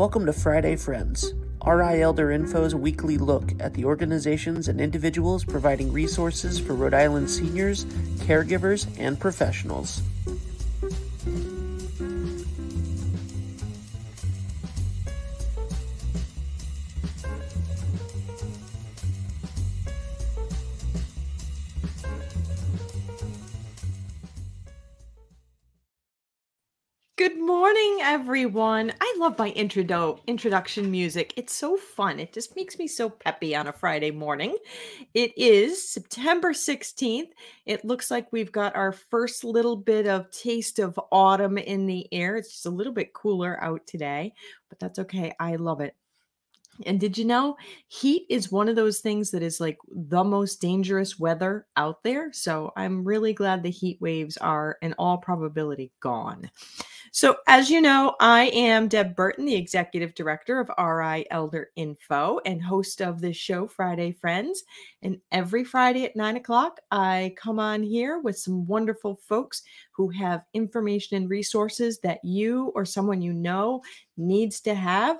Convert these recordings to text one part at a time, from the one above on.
Welcome to Friday Friends, RI Elder Info's weekly look at the organizations and individuals providing resources for Rhode Island seniors, caregivers, and professionals. Everyone. I love my introdo- introduction music. It's so fun. It just makes me so peppy on a Friday morning. It is September 16th. It looks like we've got our first little bit of taste of autumn in the air. It's just a little bit cooler out today, but that's okay. I love it. And did you know heat is one of those things that is like the most dangerous weather out there? So I'm really glad the heat waves are, in all probability, gone. So, as you know, I am Deb Burton, the executive director of RI Elder Info and host of this show, Friday Friends. And every Friday at nine o'clock, I come on here with some wonderful folks who have information and resources that you or someone you know needs to have.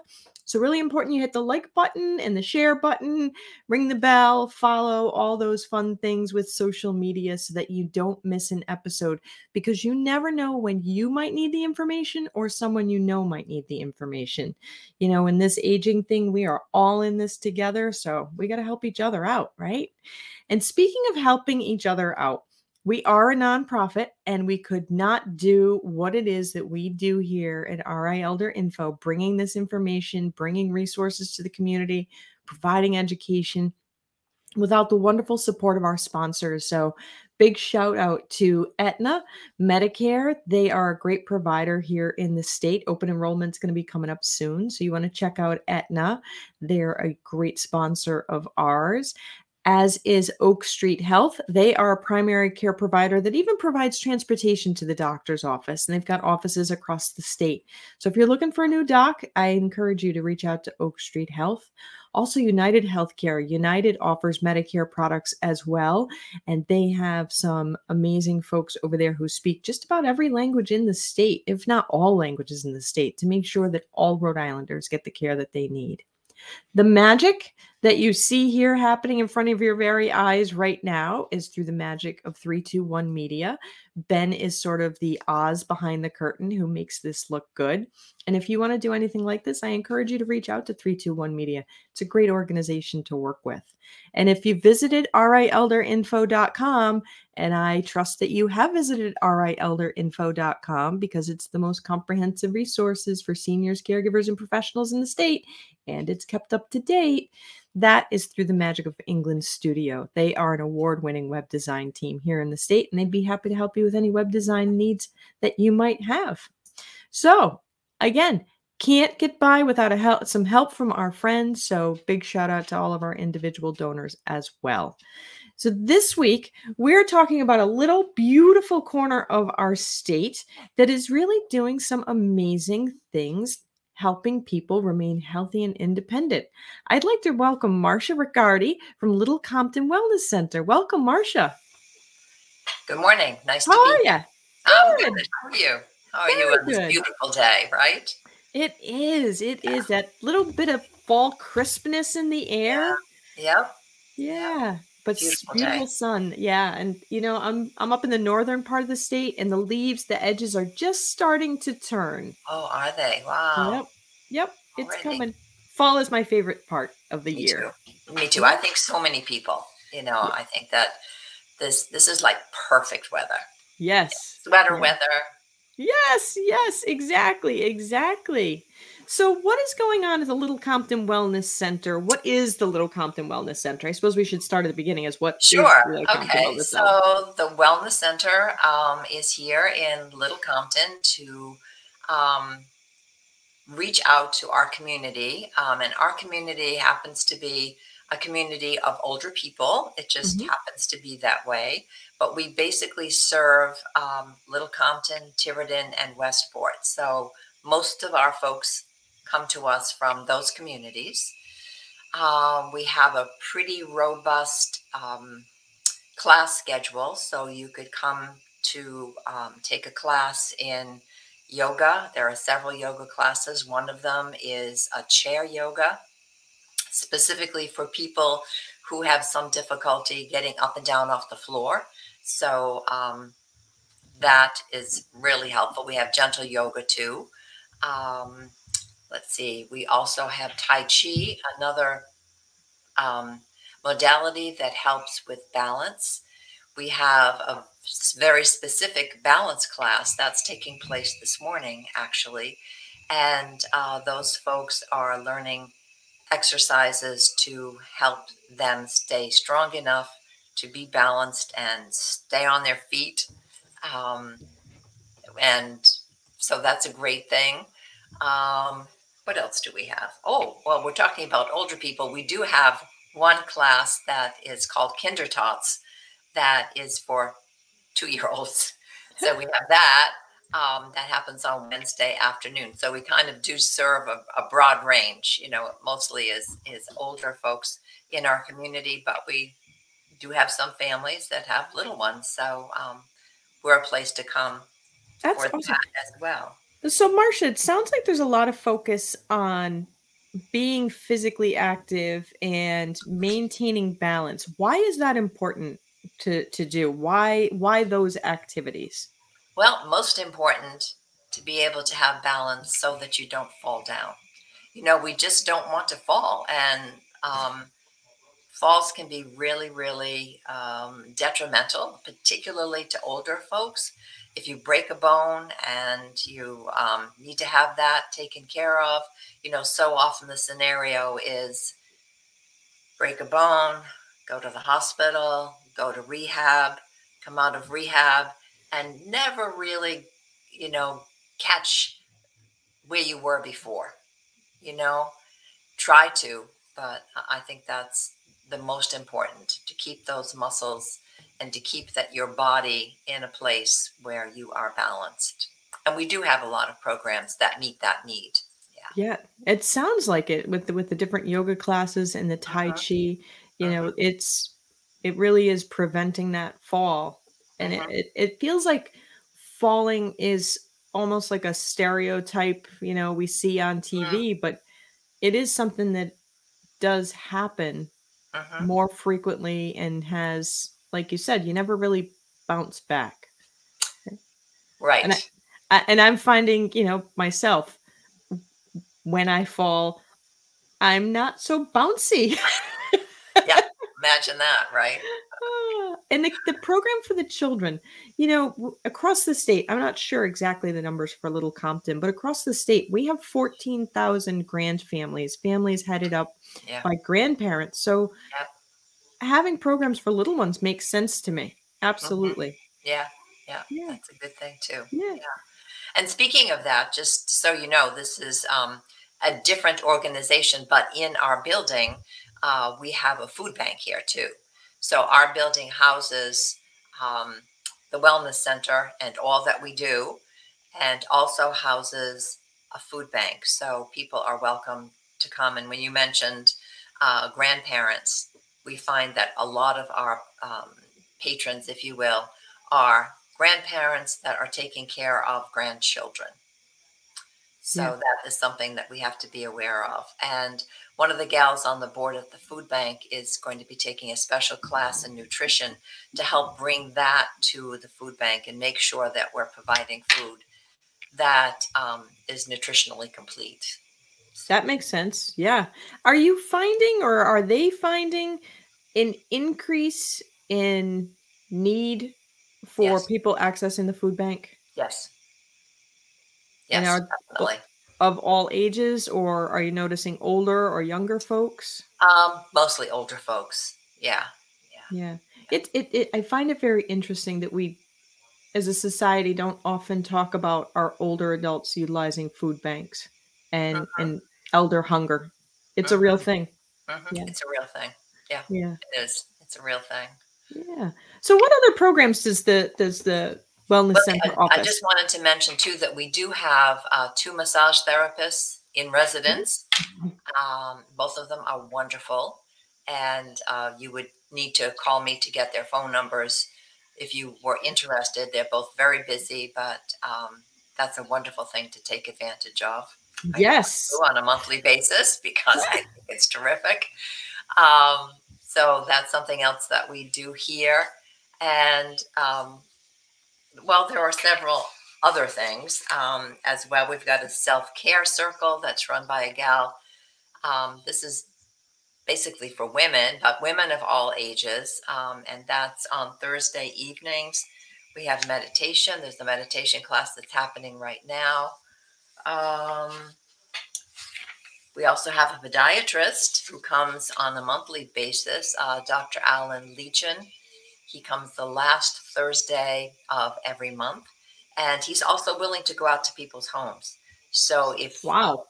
So, really important you hit the like button and the share button, ring the bell, follow all those fun things with social media so that you don't miss an episode because you never know when you might need the information or someone you know might need the information. You know, in this aging thing, we are all in this together. So, we got to help each other out, right? And speaking of helping each other out, we are a nonprofit and we could not do what it is that we do here at RI Elder Info, bringing this information, bringing resources to the community, providing education without the wonderful support of our sponsors. So, big shout out to Aetna Medicare. They are a great provider here in the state. Open enrollment is going to be coming up soon. So, you want to check out Aetna. They're a great sponsor of ours as is Oak Street Health. They are a primary care provider that even provides transportation to the doctor's office, and they've got offices across the state. So if you're looking for a new doc, I encourage you to reach out to Oak Street Health. Also, United Healthcare. United offers Medicare products as well, and they have some amazing folks over there who speak just about every language in the state, if not all languages in the state, to make sure that all Rhode Islanders get the care that they need. The magic that you see here happening in front of your very eyes right now is through the magic of 321 Media. Ben is sort of the Oz behind the curtain who makes this look good. And if you want to do anything like this, I encourage you to reach out to 321 Media. It's a great organization to work with. And if you visited rielderinfo.com, and I trust that you have visited rielderinfo.com because it's the most comprehensive resources for seniors, caregivers, and professionals in the state, and it's kept up to date. That is through the Magic of England Studio. They are an award winning web design team here in the state, and they'd be happy to help you with any web design needs that you might have. So, again, can't get by without some help from our friends. So, big shout out to all of our individual donors as well. So, this week, we're talking about a little beautiful corner of our state that is really doing some amazing things helping people remain healthy and independent. I'd like to welcome Marsha Riccardi from Little Compton Wellness Center. Welcome, Marsha. Good morning. Nice How to are be you? I'm good. How are you? How are Very you on this good. beautiful day, right? It is. It is that little bit of fall crispness in the air. Yep. Yeah. But Beautiful sun. Yeah. And you know, I'm I'm up in the northern part of the state and the leaves, the edges are just starting to turn. Oh, are they? Wow. Yep. Yep. It's coming. Fall is my favorite part of the Me year. too. Me too. I think so many people, you know, I think that this this is like perfect weather. Yes. Sweater Yeah. weather. Yes, yes, exactly, exactly. So, what is going on at the Little Compton Wellness Center? What is the Little Compton Wellness Center? I suppose we should start at the beginning as what Sure. Okay. So the Wellness Center um, is here in Little Compton to um, reach out to our community. Um, and our community happens to be a community of older people. It just Mhm. happens to be that way. But we basically serve um, Little Compton, Tiverton, and Westport. So most of our folks come to us from those communities. Um, we have a pretty robust um, class schedule, so you could come to um, take a class in yoga. There are several yoga classes. One of them is a chair yoga, specifically for people who have some difficulty getting up and down off the floor. So um, that is really helpful. We have gentle yoga too. Um, let's see, we also have Tai Chi, another um, modality that helps with balance. We have a very specific balance class that's taking place this morning, actually. And uh, those folks are learning exercises to help them stay strong enough to be balanced and stay on their feet. Um, and so that's a great thing. Um, what else do we have? Oh, well, we're talking about older people. We do have one class that is called Kindertots, that is for two year olds. So we have that. Um, that happens on Wednesday afternoon. So we kind of do serve a, a broad range. You know, mostly is is older folks in our community, but we do have some families that have little ones. So um, we're a place to come That's for awesome. that as well. So, Marsha, it sounds like there's a lot of focus on being physically active and maintaining balance. Why is that important to to do? Why why those activities? Well, most important to be able to have balance so that you don't fall down. You know, we just don't want to fall, and um, falls can be really, really um, detrimental, particularly to older folks. If you break a bone and you um, need to have that taken care of, you know, so often the scenario is break a bone, go to the hospital, go to rehab, come out of rehab, and never really, you know, catch where you were before. You know, try to, but I think that's the most important to keep those muscles and to keep that your body in a place where you are balanced. And we do have a lot of programs that meet that need. Yeah. Yeah, it sounds like it with the, with the different yoga classes and the Tai Uh-huh. Chi. You know, Uh-huh. it's it really is preventing that fall, and Uh-huh. it, it feels like falling is almost like a stereotype. You know, we see on TV, but it is something that does happen Mhm. more frequently and has, like you said, you never really bounce back. Right. And I, I, and I'm finding, you know, myself when I fall, I'm not so bouncy. Yeah, imagine that, right? Ah, and the, the program for the children, you know, across the state, I'm not sure exactly the numbers for Little Compton, but across the state, we have 14,000 grand families, families headed up Yeah. by grandparents. So Yep. Having programs for little ones makes sense to me. Absolutely. Yeah. Yeah. Yeah. That's a good thing too. Yeah. And speaking of that, just so you know, this is um, a different organization, but in our building, uh, we have a food bank here too. So our building houses um, the Wellness Center and all that we do, and also houses a food bank. So people are welcome to come. And when you mentioned uh, grandparents, we find that a lot of our um, patrons, if you will, are grandparents that are taking care of grandchildren. So Yeah. that is something that we have to be aware of. And one of the gals on the board at the food bank is going to be taking a special class in nutrition to help bring that to the food bank and make sure that we're providing food that um, is nutritionally complete. That makes sense. Yeah. Are you finding or are they finding an increase in need for Yes. people accessing the food bank Yes. Yes, are- definitely. of all ages or are you noticing older or younger folks? Um, mostly older folks. Yeah. Yeah. It, it it I find it very interesting that we as a society don't often talk about our older adults utilizing food banks and Mhm. and elder hunger. It's a real thing. Mhm, Yeah. It's a real thing. Yeah. Yeah. It is. It's a real thing. Yeah. So what other programs does the does the wellness Look, center I, office? I just wanted to mention too that we do have uh, two massage therapists in residence. Um, both of them are wonderful, and uh, you would need to call me to get their phone numbers if you were interested. They're both very busy, but um, that's a wonderful thing to take advantage of. Yes. on a monthly basis because I think it's terrific. Um, so that's something else that we do here. And um, well, there are several other things um, as well. We've got a self care circle that's run by a gal. Um, this is basically for women, but women of all ages. Um, and that's on Thursday evenings. We have meditation. There's a meditation class that's happening right now. Um, we also have a podiatrist who comes on a monthly basis, uh, Dr. Alan Leachin. He comes the last Thursday of every month, and he's also willing to go out to people's homes. So if wow,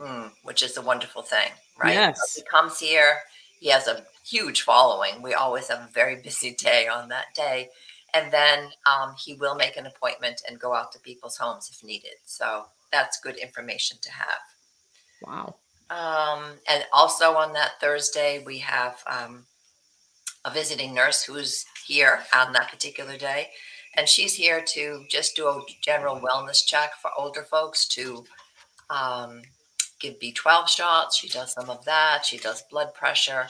mm, which is a wonderful thing, right? Yes, so he comes here. He has a huge following. We always have a very busy day on that day, and then um, he will make an appointment and go out to people's homes if needed. So that's good information to have. Wow. Um, and also on that Thursday, we have um, a visiting nurse who's here on that particular day. And she's here to just do a general wellness check for older folks to um, give B12 shots. She does some of that. She does blood pressure.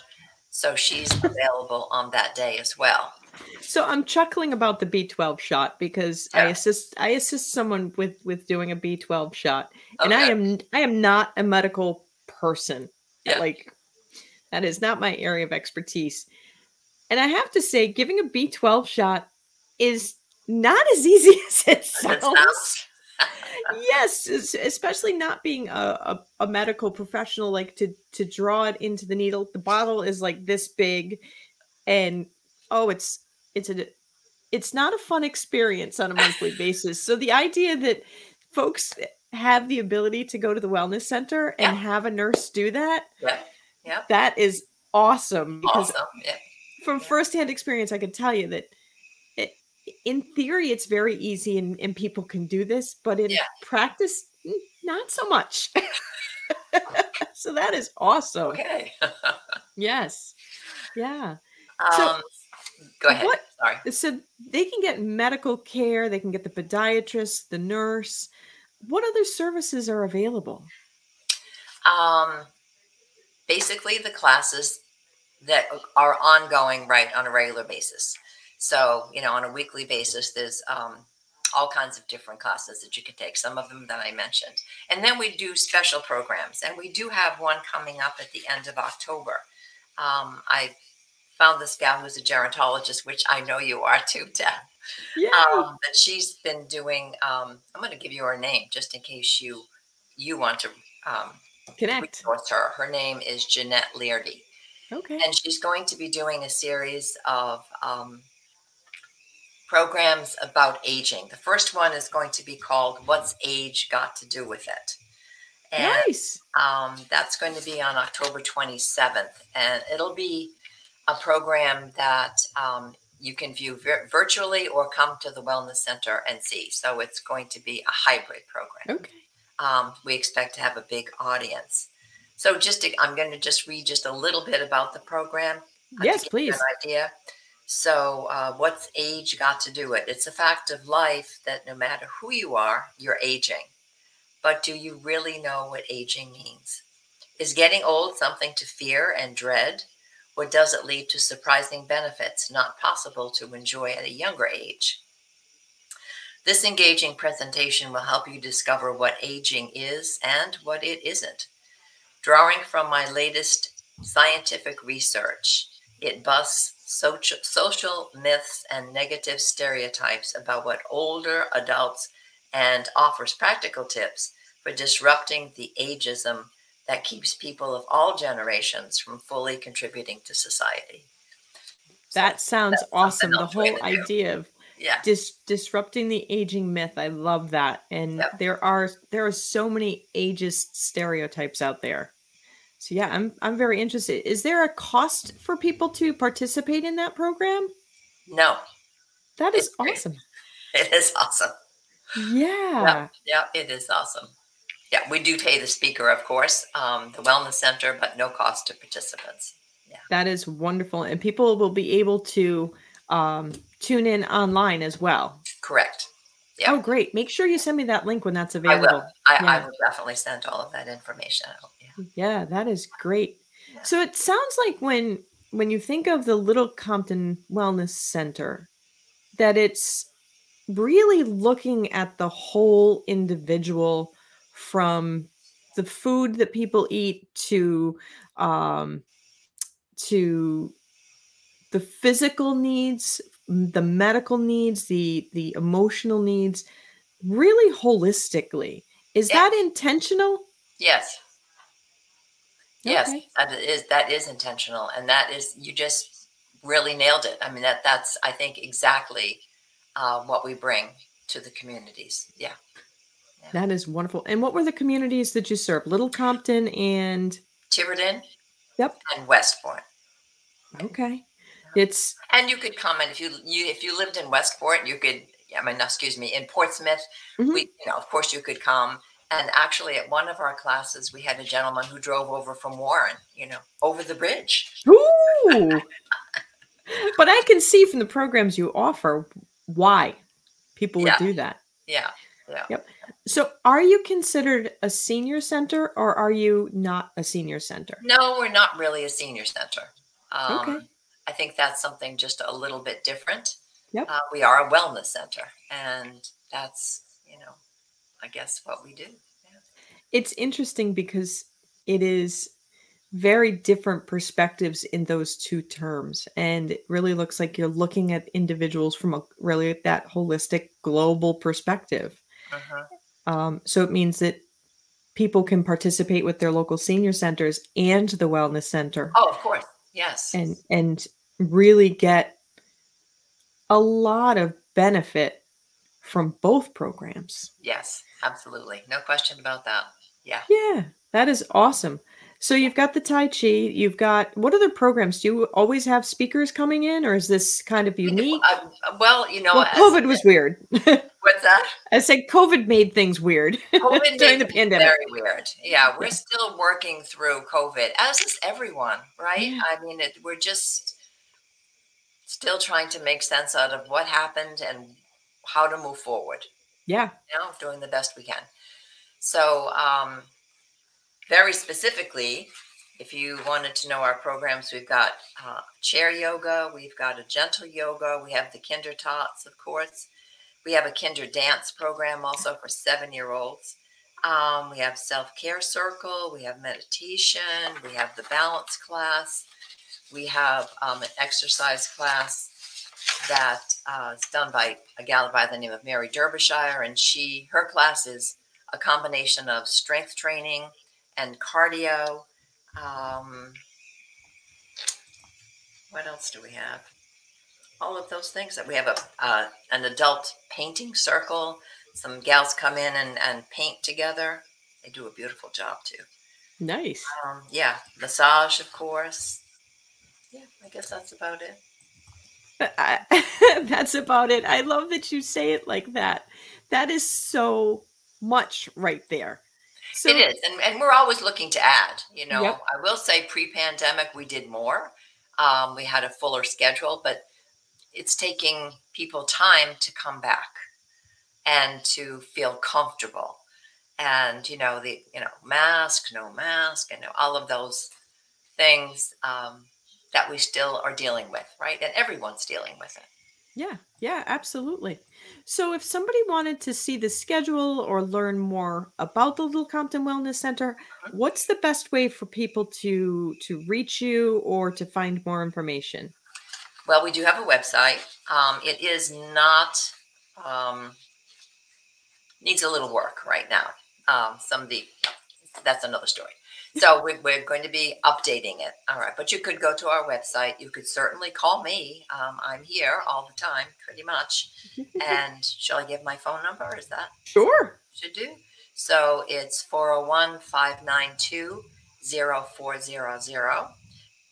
So she's available on that day as well. So I'm chuckling about the B12 shot because yeah. I assist I assist someone with with doing a B12 shot, okay. and I am I am not a medical person. Yeah. Like that is not my area of expertise. And I have to say, giving a B12 shot is not as easy as it sounds. yes, especially not being a, a, a, medical professional, like to to draw it into the needle. The bottle is like this big, and oh, it's it's a it's not a fun experience on a monthly basis. So the idea that folks have the ability to go to the wellness center and yeah. have a nurse do that, yeah, yeah, that is awesome. Because awesome. Yeah. from firsthand experience, I can tell you that it, in theory it's very easy and, and people can do this, but in practice, not so much. so that is awesome. Okay. yes. Yeah. Um, so, go ahead. What, Sorry. So they can get medical care, they can get the podiatrist, the nurse what other services are available? Um, basically, the classes that are ongoing, right, on a regular basis. So, you know, on a weekly basis, there's um, all kinds of different classes that you can take, some of them that I mentioned. And then we do special programs, and we do have one coming up at the end of October. Um, I found this gal who's a gerontologist, which I know you are too, Deb. Yeah. Um, that she's been doing. Um, I'm going to give you her name just in case you you want to um, connect with her. Her name is Jeanette Leardi. Okay. And she's going to be doing a series of um, programs about aging. The first one is going to be called "What's Age Got to Do with It." And, nice. Um, that's going to be on October 27th, and it'll be a program that um, you can view vir- virtually or come to the wellness center and see. So it's going to be a hybrid program. Okay. Um, we expect to have a big audience. So just to, I'm going to just read just a little bit about the program. Yes, please. An idea. So, uh, what's age got to do it? It's a fact of life that no matter who you are, you're aging. But do you really know what aging means? Is getting old something to fear and dread? Or does it lead to surprising benefits not possible to enjoy at a younger age? This engaging presentation will help you discover what aging is and what it isn't. Drawing from my latest scientific research, it busts social, social myths and negative stereotypes about what older adults and offers practical tips for disrupting the ageism that keeps people of all generations from fully contributing to society. That so sounds awesome. The whole idea of yeah. Dis- disrupting the aging myth. I love that. And yep. there are there are so many ageist stereotypes out there. So yeah, I'm I'm very interested. Is there a cost for people to participate in that program? No. That is awesome. It is awesome. Yeah. Yeah, it is awesome. Yeah, we do pay the speaker, of course, um, the wellness center, but no cost to participants. Yeah. That is wonderful. And people will be able to um, tune in online as well. Correct. Yeah. Oh, great. Make sure you send me that link when that's available. I will. I, I Yeah. will definitely send all of that information out. Yeah. Yeah, that is great. Yeah. So it sounds like when when you think of the Little Compton Wellness Center, that it's really looking at the whole individual from the food that people eat to um to the physical needs, the medical needs, the the emotional needs, really holistically. Is Yeah. that intentional? Yes. Yes, Okay. that is that is intentional, and that is you just really nailed it. I mean that that's I think exactly uh, what we bring to the communities. Yeah. That is wonderful. And what were the communities that you served? Little Compton and Tiverton Yep. and Westport. okay. It's And you could comment if you you if you lived in Westport, you could. I mean, excuse me, in Portsmouth, Mhm. we you know of course you could come. And actually, at one of our classes, we had a gentleman who drove over from Warren, you know, over the bridge. ooh. but I can see from the programs you offer why people would Yeah. do that. Yeah. Yeah, So are you considered a senior center or are you not a senior center? no, we're not really a senior center. Um, Okay. I think that's something just a little bit different. Yep. Uh, we are a wellness center, and that's you know, I guess what we do. Yeah. It's interesting because it is very different perspectives in those two terms and it really looks like you're looking at individuals from a really that holistic global perspective Mhm. Um, so it means that people can participate with their local senior centers and the wellness center Oh, of course. Yes. and and really get a lot of benefit from both programs yes. Absolutely. No question about that. Yeah. Yeah, that is awesome. So you've got the Tai Chi, you've got what other programs? Do you always have speakers coming in, or is this kind of unique? Uh, well, you know, Well, COVID was weird. what's that? I said COVID made things weird COVID during made the pandemic. Very weird. Yeah, we're Yeah. still working through COVID, as is everyone, right? Yeah. I mean, it, we're just still trying to make sense out of what happened and how to move forward. Yeah, You know, doing the best we can. So, um, very specifically, if you wanted to know our programs, we've got uh, chair yoga, we've got a gentle yoga, we have the Kinder Tots, of course. We have a Kinder Dance program also for seven year olds. Um, we have self care circle, we have meditation, we have the balance class, we have um, an exercise class that uh, is done by a gal by the name of Mary Derbyshire, and she her class is a combination of strength training and cardio. Um, what else do we have? All of those things that we have a uh, an adult painting circle. Some gals come in and, and paint together. They do a beautiful job too. nice. Um, yeah, massage, of course. Yeah, I guess that's about it. I- that's about it. I love that you say it like that. That is so much right there. So it is, and, and we're always looking to add. You know, Yep. I will say pre-pandemic we did more. Um, we had a fuller schedule, but it's taking people time to come back and to feel comfortable. And you know the you know mask, no mask, and all of those things um, that we still are dealing with, right? And everyone's dealing with it. Yeah, yeah, absolutely. So if somebody wanted to see the schedule or learn more about the Little Compton Wellness Center, what's the best way for people to to reach you or to find more information? Well, we do have a website. Um, it is not um, needs a little work right now. Um, some of the that's another story. So we're, we're going to be updating it. All right, but you could go to our website. You could certainly call me. Um, I'm here all the time, pretty much. And shall I give my phone number? Is that Sure. should do? So it's 401 592 0400.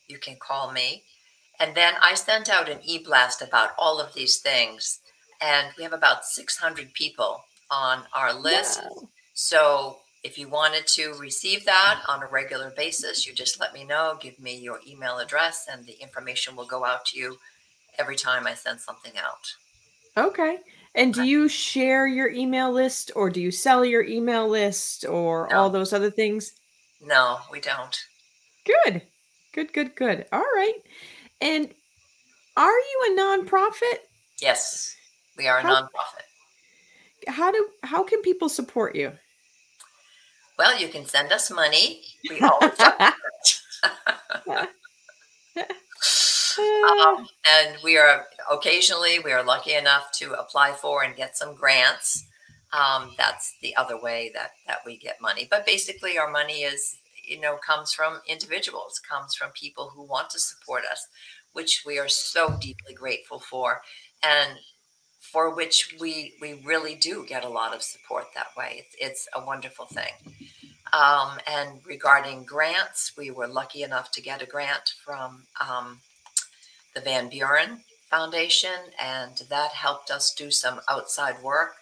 You can call me. And then I sent out an e blast about all of these things. And we have about 600 people on our list. Wow. So if you wanted to receive that on a regular basis, you just let me know, give me your email address, and the information will go out to you every time I send something out. Okay. And do you share your email list or do you sell your email list or No. all those other things? No, we don't. Good. Good, good, good. All right. And are you a nonprofit? Yes, we are a How- nonprofit. How do how can people support you? Well, you can send us money. We always um, and we are occasionally we are lucky enough to apply for and get some grants. Um, that's the other way that that we get money. But basically, our money is you know comes from individuals, comes from people who want to support us, which we are so deeply grateful for, and for which we we really do get a lot of support that way. It's, it's a wonderful thing. Um, and regarding grants, we were lucky enough to get a grant from um, the Van Beuren Foundation, and that helped us do some outside work.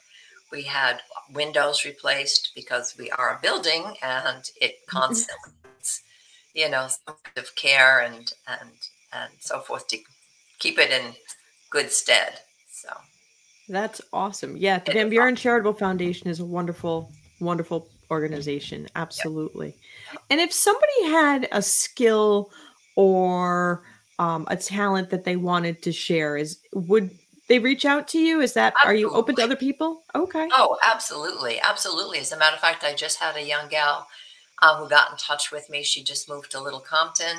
We had windows replaced because we are a building and it constantly, needs, you know, some kind of care and and and so forth to keep it in good stead. So That's awesome. Yeah, the Van Beuren Charitable Foundation is a wonderful, wonderful organization. Absolutely. And if somebody had a skill or um, a talent that they wanted to share, is would they reach out to you? Is that are you open to other people? Okay. Oh, absolutely, absolutely. As a matter of fact, I just had a young gal uh, who got in touch with me. She just moved to Little Compton,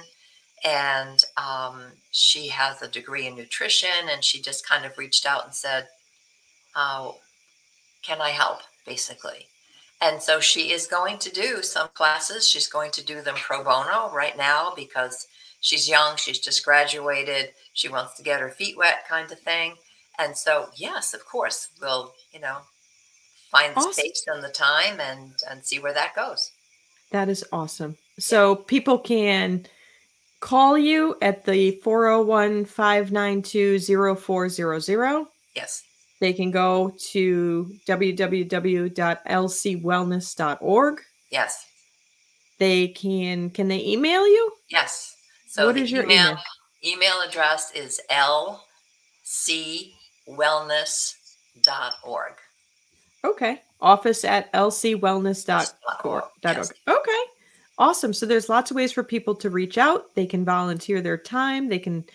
and um, she has a degree in nutrition. And she just kind of reached out and said, uh, "Can I help?" Basically, and so she is going to do some classes. She's going to do them pro bono right now because she's young. She's just graduated. She wants to get her feet wet, kind of thing. And so, yes, of course, we'll, you know, find the Awesome. space and the time and and see where that goes. That is awesome. So people can call you at the 401 592 0400. Yes. They can go to www.lcwellness.org. Yes. They can can they email you? Yes. So what is your email, email? email address is lcwellness.org. Okay. Office at lcwellness.org. Yes. Okay. Awesome. So there's lots of ways for people to reach out. They can volunteer their time, they can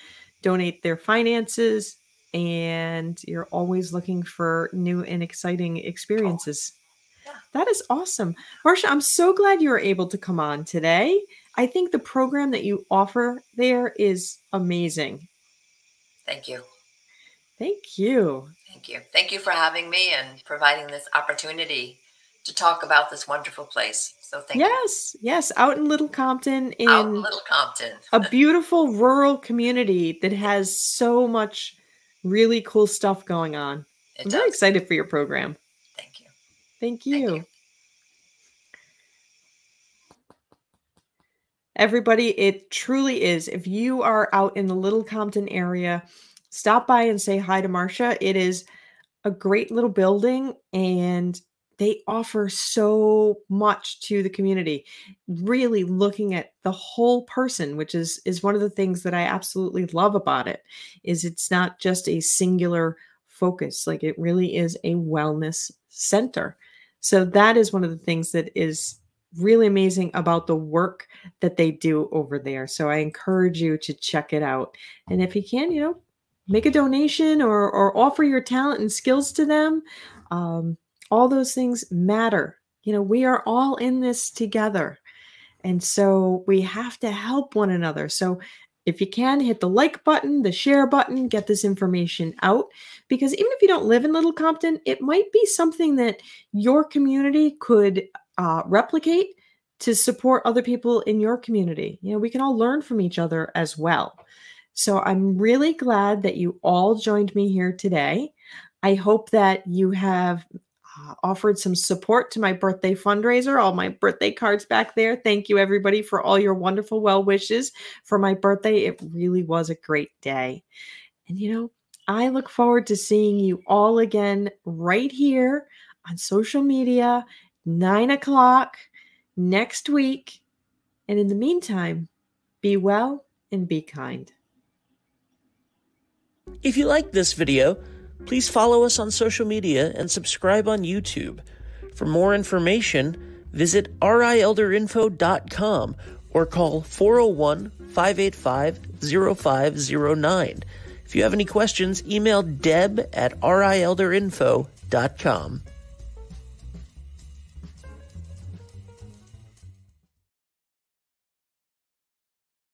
donate their finances, and you're always looking for new and exciting experiences. Yeah. That is awesome. Marsha, I'm so glad you were able to come on today. I think the program that you offer there is amazing. Thank you. Thank you. Thank you. Thank you for having me and providing this opportunity to talk about this wonderful place. So thank you. yes, yes, out in Little Compton in. In Little Compton. a beautiful rural community that has so much really cool stuff going on. It I'm very excited for your program. Thank you. Thank Thank you. you. Everybody, it truly is. If you are out in the Little Compton area, stop by and say hi to Marsha. It is a great little building and they offer so much to the community. Really looking at the whole person, which is is one of the things that I absolutely love about it. Is it's not just a singular focus. Like it really is a wellness center. So that is one of the things that is really amazing about the work that they do over there. So I encourage you to check it out. And if you can, you know, make a donation or or offer your talent and skills to them. Um, all those things matter. You know, we are all in this together. And so we have to help one another. So if you can, hit the like button, the share button, get this information out. Because even if you don't live in Little Compton, it might be something that your community could uh, replicate to support other people in your community. You know, we can all learn from each other as well. So I'm really glad that you all joined me here today. I hope that you have uh, offered some support to my birthday fundraiser, all my birthday cards back there. Thank you, everybody, for all your wonderful well wishes for my birthday. It really was a great day. And, you know, I look forward to seeing you all again right here on social media, nine o'clock next week. And in the meantime, be well and be kind. If you like this video, Please follow us on social media and subscribe on YouTube. For more information, visit rielderinfo.com or call 401 585 0509. If you have any questions, email deb at rielderinfo.com.